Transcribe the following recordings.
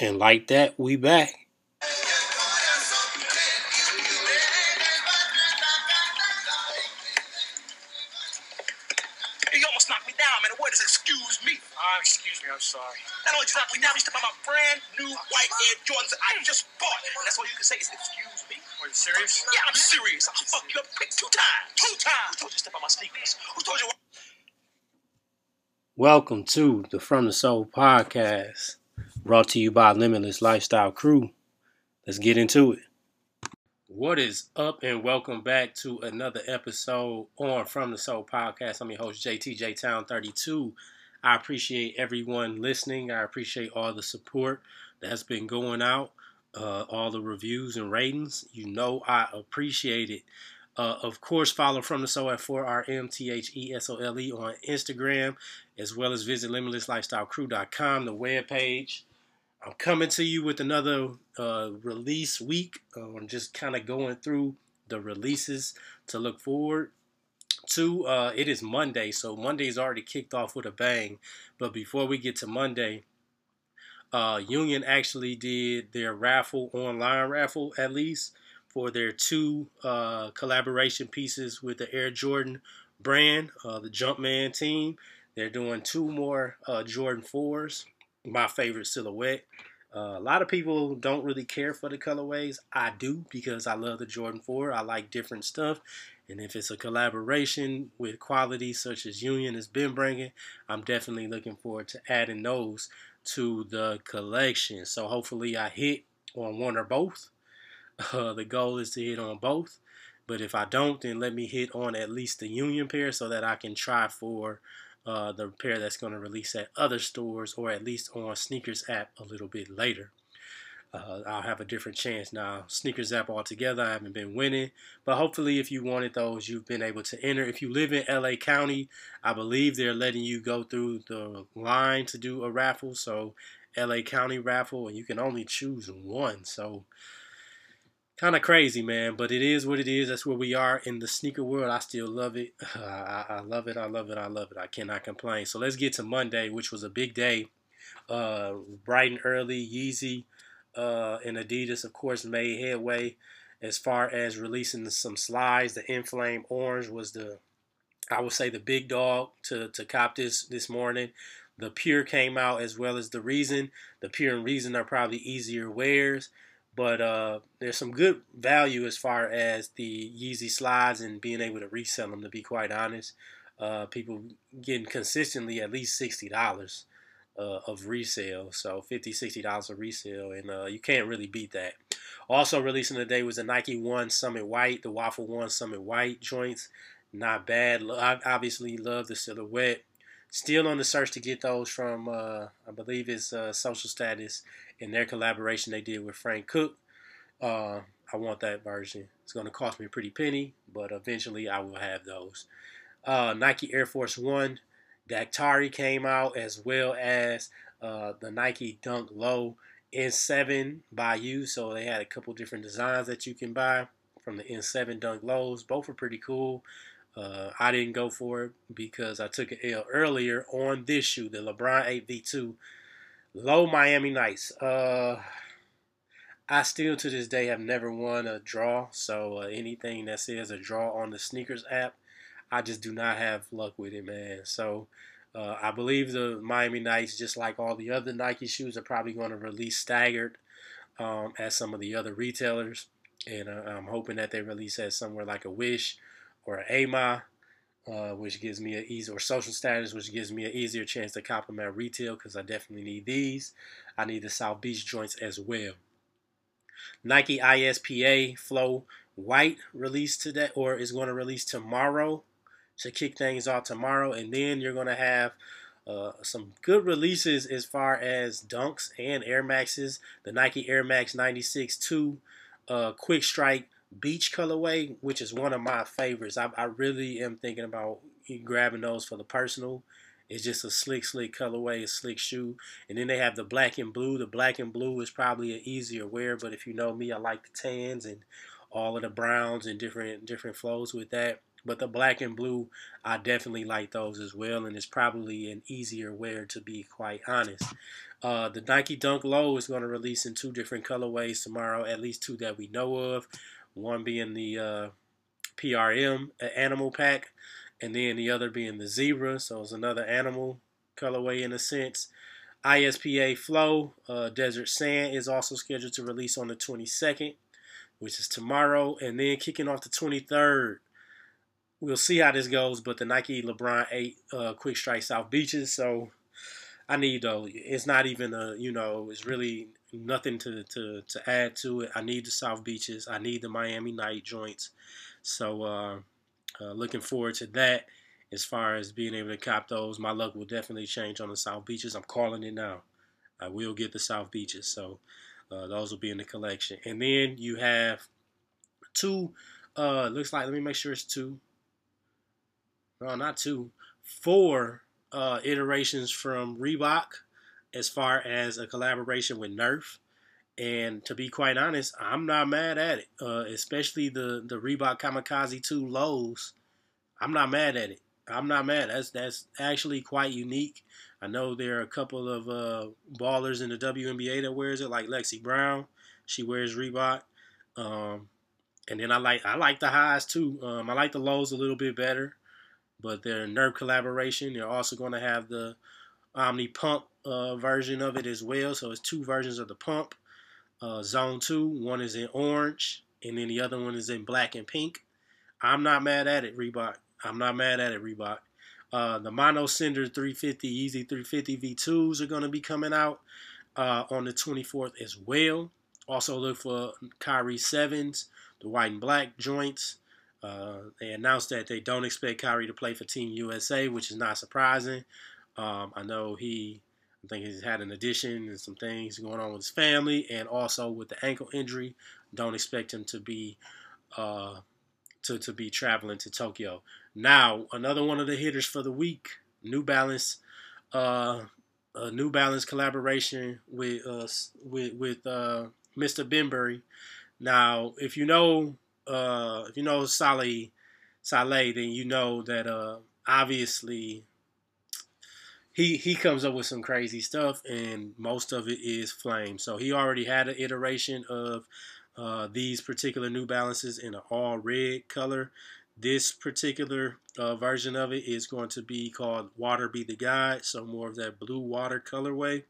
And like that, we back. You almost knocked me down, man. The word is excuse me. Uh, excuse me, I'm sorry. Not only just knocked me down, you stepped on my brand new white Air Jordans that I just bought. And that's all you can say is excuse me. Are you serious? Yeah, I'm serious. I'll fuck you up quick two times. Two times. Who told you to step on my sneakers? Who told you? Welcome to the From the Sole podcast, brought to you by Limitless Lifestyle Crew. Let's get into it. What is up, and welcome back to another episode on From the Sole podcast. I'm your host, JTJ Town 32. I appreciate everyone listening. I appreciate all the support that's been going out, uh, all the reviews and ratings. You know, I appreciate it. Uh, of course, follow From the Sole at 4RMTHESOLE on Instagram, as well as visit limitlesslifestylecrew.com, the webpage. I'm coming to you with another uh, release week. Uh, I'm just kind of going through the releases to look forward to. Uh, it is Monday, so Monday's already kicked off with a bang. But before we get to Monday, uh, Union actually did their raffle, online raffle at least, for their two uh, collaboration pieces with the Air Jordan brand, uh, the Jumpman team. They're doing two more Jordan 4s, my favorite silhouette. Uh, a lot of people don't really care for the colorways. I do because I love the Jordan 4. I like different stuff. And if it's a collaboration with quality such as Union has been bringing, I'm definitely looking forward to adding those to the collection. So hopefully I hit on one or both. Uh, the goal is to hit on both. But if I don't, then let me hit on at least the Union pair so that I can try for uh, the pair that's going to release at other stores or at least on SNKRS app a little bit later. Uh, I'll have a different chance now. SNKRS app altogether, I haven't been winning, but hopefully, if you wanted those, you've been able to enter. If you live in LA County, I believe they're letting you go through the line to do a raffle. So, LA County raffle, and you can only choose one. So, kind of crazy, man. But it is what it is. That's where we are in the sneaker world. I still love it. I, I love it. I love it. I love it. I cannot complain. So let's get to Monday, which was a big day. Uh, bright and early, Yeezy uh, and Adidas, of course, made headway as far as releasing some slides. The Enflame Orange was the, I would say, the big dog to to cop this this morning. The Pure came out as well as the Resin. The Pure and Resin are probably easier wears but uh, there's some good value as far as the Yeezy slides and being able to resell them. To be quite honest, uh, people getting consistently at least sixty dollars uh, of resale, so 50 60 dollars of resale, and uh, you can't really beat that. Also releasing today was the Nike One Summit White, the Waffle One Summit White joints. Not bad. I obviously love the silhouette. Still on the search to get those from, uh, I believe it's uh, Social Status in their collaboration they did with Frank Cook. Uh, I want that version. It's going to cost me a pretty penny, but eventually I will have those. Uh, Nike Air Force One, Dactari came out as well as uh, the Nike Dunk Low N7 by you. So they had a couple different designs that you can buy from the N7 Dunk Lows. Both are pretty cool. Uh, I didn't go for it because I took an L earlier on this shoe, the LeBron 8v2 Low Miami Nights. Uh, I still to this day have never won a draw, so uh, anything that says a draw on the SNKRS app, I just do not have luck with it, man. So uh, I believe the Miami Nights, just like all the other Nike shoes, are probably going to release staggered um, at some of the other retailers, and uh, I'm hoping that they release at somewhere like a Wish or an AMA uh, which gives me an easy or social status, which gives me an easier chance to compliment retail because I definitely need these. I need the South Beach joints as well. Nike ISPA Flow White released today or is going to release tomorrow to kick things off tomorrow, and then you're going to have uh, some good releases as far as dunks and Air Maxes. The Nike Air Max 96 2 uh, Quick Strike beach colorway, which is one of my favorites. I, I really am thinking about grabbing those for the personal. It's just a slick, slick colorway, a slick shoe. And then they have the black and blue. The black and blue is probably an easier wear, but if you know me, I like the tans and all of the browns and different different flows with that. But the black and blue, I definitely like those as well, and it's probably an easier wear to be quite honest. Uh, the Nike Dunk Low is going to release in two different colorways tomorrow, at least two that we know of. One being the uh, PRM animal pack, and then the other being the zebra. So it's another animal colorway in a sense. ISPA Flow uh, Desert Sand is also scheduled to release on the 22nd, which is tomorrow, and then kicking off the 23rd. We'll see how this goes, but the Nike LeBron 8 uh, Quick Strike South Beaches. So I need though. It's not even a, you know, it's really nothing to, to, to add to it. I need the South Beaches. I need the Miami Night joints. So uh, uh, looking forward to that. As far as being able to cop those, my luck will definitely change on the South Beaches. I'm calling it now. I will get the South Beaches. So uh, those will be in the collection. And then you have two, uh, looks like, let me make sure it's two. No, not two. Four uh, iterations from Reebok as far as a collaboration with Nerf. And to be quite honest, I'm not mad at it. Uh, especially the the Reebok Kamikaze 2 lows. I'm not mad at it. I'm not mad. That's that's actually quite unique. I know there are a couple of uh, ballers in the WNBA that wears it, like Lexie Brown. She wears Reebok. Um, and then I like I like the highs too. Um, I like the lows a little bit better, but their Nerf collaboration. They're also going to have the Omni Pump uh, version of it as well. So it's two versions of the pump. Uh, zone two, one is in orange, and then the other one is in black and pink. I'm not mad at it, Reebok. I'm not mad at it, Reebok. Uh, the Mono Cinder 350 Yeezy 350 V2s are going to be coming out uh, on the 24th as well. Also look for Kyrie 7s, the white and black joints. Uh, they announced that they don't expect Kyrie to play for Team USA, which is not surprising. Um, I know he I think he's had an addition and some things going on with his family, and also with the ankle injury. Don't expect him to be uh, to to be traveling to Tokyo. Now, another one of the hitters for the week: New Balance, uh, a New Balance collaboration with uh, with with uh, Mr. Bembury. Now, if you know uh, if you know Salehe Salehe, then you know that uh, obviously he he comes up with some crazy stuff, and most of it is flame. So he already had an iteration of uh, these particular New Balances in an all red color. This particular uh, version of it is going to be called Water Be the Guide, so more of that blue water colorway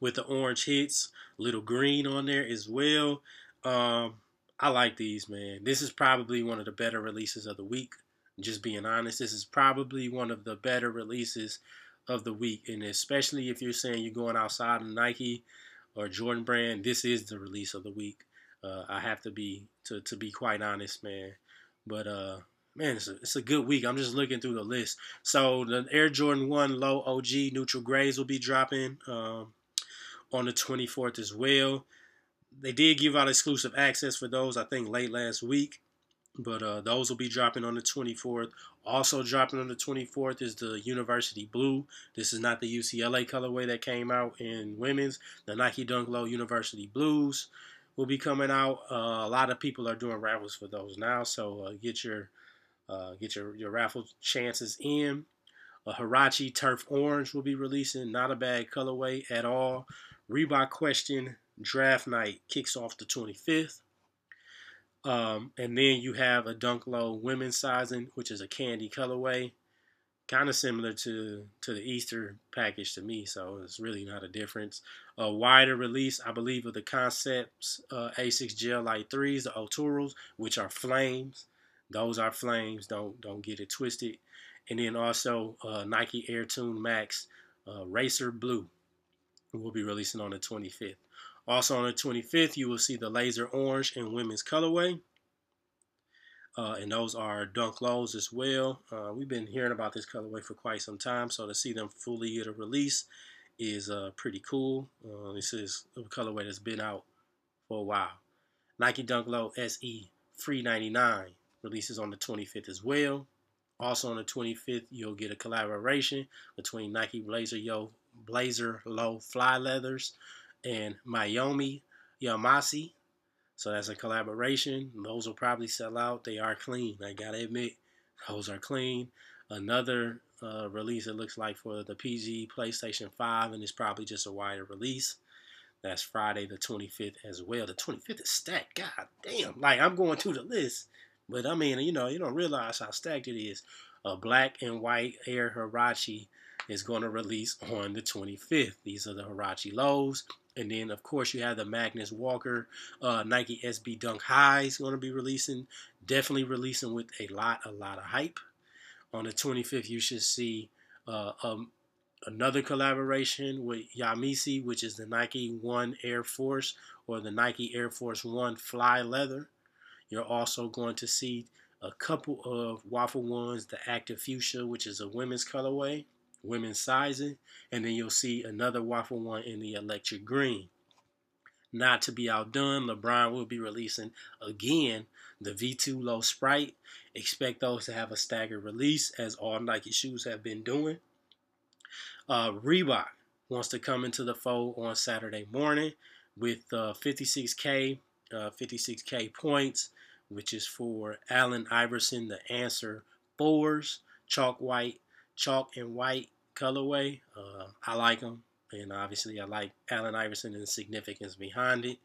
with the orange hits, little green on there as well. Um, I like these, man. This is probably one of the better releases of the week. Just being honest, this is probably one of the better releases of the week. And especially if you're saying you're going outside of Nike or Jordan brand, this is the release of the week. Uh, I have to be to, to be quite honest, man. But uh, man, it's a, it's a good week. I'm just looking through the list. So the Air Jordan One Low OG neutral grays will be dropping um, on the 24th as well. They did give out exclusive access for those, I think, late last week. But uh, those will be dropping on the 24th. Also dropping on the 24th is the University Blue. This is not the UCLA colorway that came out in women's. The Nike Dunk Low University Blues will be coming out. Uh, a lot of people are doing raffles for those now, so uh, get your uh, get your your raffle chances in. A Huarache Turf Orange will be releasing. Not a bad colorway at all. Reebok Question Draft Night kicks off the 25th. Um, and then you have a Dunk Low women's sizing, which is a candy colorway, kind of similar to to the Easter package to me. So it's really not a difference. A wider release, I believe, of the Concepts uh, Asics Gel-Lyte threes, the Otoros, which are flames. Those are flames. Don't don't get it twisted. And then also uh, Nike Air Tune Max uh, Racer Blue will be releasing on the 25th. Also on the 25th, you will see the Laser Orange and women's colorway. Uh, and those are dunk lows as well. Uh, we've been hearing about this colorway for quite some time, so to see them fully get a release is uh, pretty cool. Uh, this is a colorway that's been out for a while. Nike Dunk Low SE Free 99 releases on the 25th as well. Also on the 25th, you'll get a collaboration between Nike Blazer Yo Blazer Low Fly Leathers and Miyomi Yamasi. So that's a collaboration. Those will probably sell out. They are clean, I gotta admit. Those are clean. Another uh, release it looks like for the PG PlayStation 5, and it's probably just a wider release. That's Friday the 25th as well. The 25th is stacked. God damn. Like, I'm going through the list. But I mean, you know, you don't realize how stacked it is. A black and white Air Huarache is going to release on the 25th. These are the Huarache lows. And then, of course, you have the Magnus Walker uh, Nike SB Dunk Highs going to be releasing. Definitely releasing with a lot, a lot of hype. On the 25th, you should see uh, um, another collaboration with Yamisi, which is the Nike One Air Force or the Nike Air Force One Fly Leather. You're also going to see a couple of Waffle Ones, the Active Fuchsia, which is a women's colorway, women's sizing, and then you'll see another Waffle One in the Electric Green. Not to be outdone, LeBron will be releasing again the V2 Low Sprite. Expect those to have a staggered release, as all Nike shoes have been doing. Uh, Reebok wants to come into the fold on Saturday morning with uh, 56K, uh, 56K points, which is for Allen Iverson, the answer fours, chalk white, chalk and white colorway. Uh, I like them, and obviously I like Allen Iverson and the significance behind it.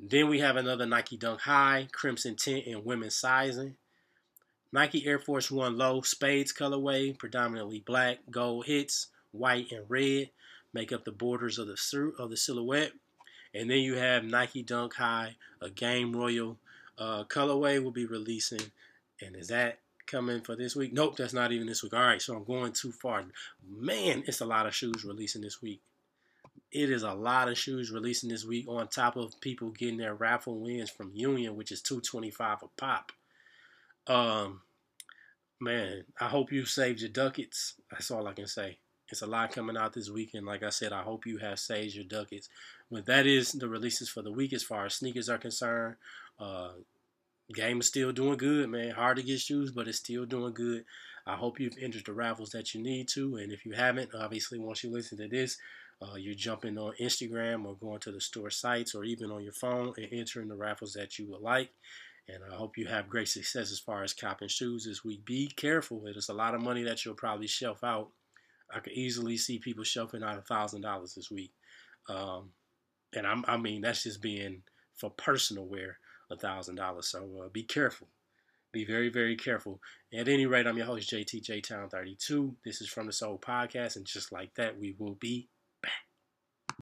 Then we have another Nike Dunk High, Crimson Tint, and women's sizing. Nike Air Force One Low, Spades colorway, predominantly black, gold hits, white, and red make up the borders of the of the silhouette. And then you have Nike Dunk High, a Game Royal uh, colorway will be releasing. And is that coming for this week? Nope, that's not even this week. All right, so I'm going too far. Man, it's a lot of shoes releasing this week. It is a lot of shoes releasing this week on top of people getting their raffle wins from Union, which is 225 a pop. Um, man, I hope you saved your ducats. That's all I can say. It's a lot coming out this weekend. Like I said, I hope you have saved your ducats. But that is the releases for the week as far as sneakers are concerned. Uh, game is still doing good, man. Hard to get shoes, but it's still doing good. I hope you've entered the raffles that you need to. And if you haven't, obviously, once you listen to this, uh, you're jumping on Instagram or going to the store sites or even on your phone and entering the raffles that you would like. And I hope you have great success as far as copping shoes this week. Be careful. There's a lot of money that you'll probably shelf out I could easily see people shelving out a thousand dollars this week, um, and I'm, I mean that's just being for personal wear thousand dollars. So uh, be careful, be very very careful. At any rate, I'm your host JT J Town 32. This is from the Sole Podcast, and just like that, we will be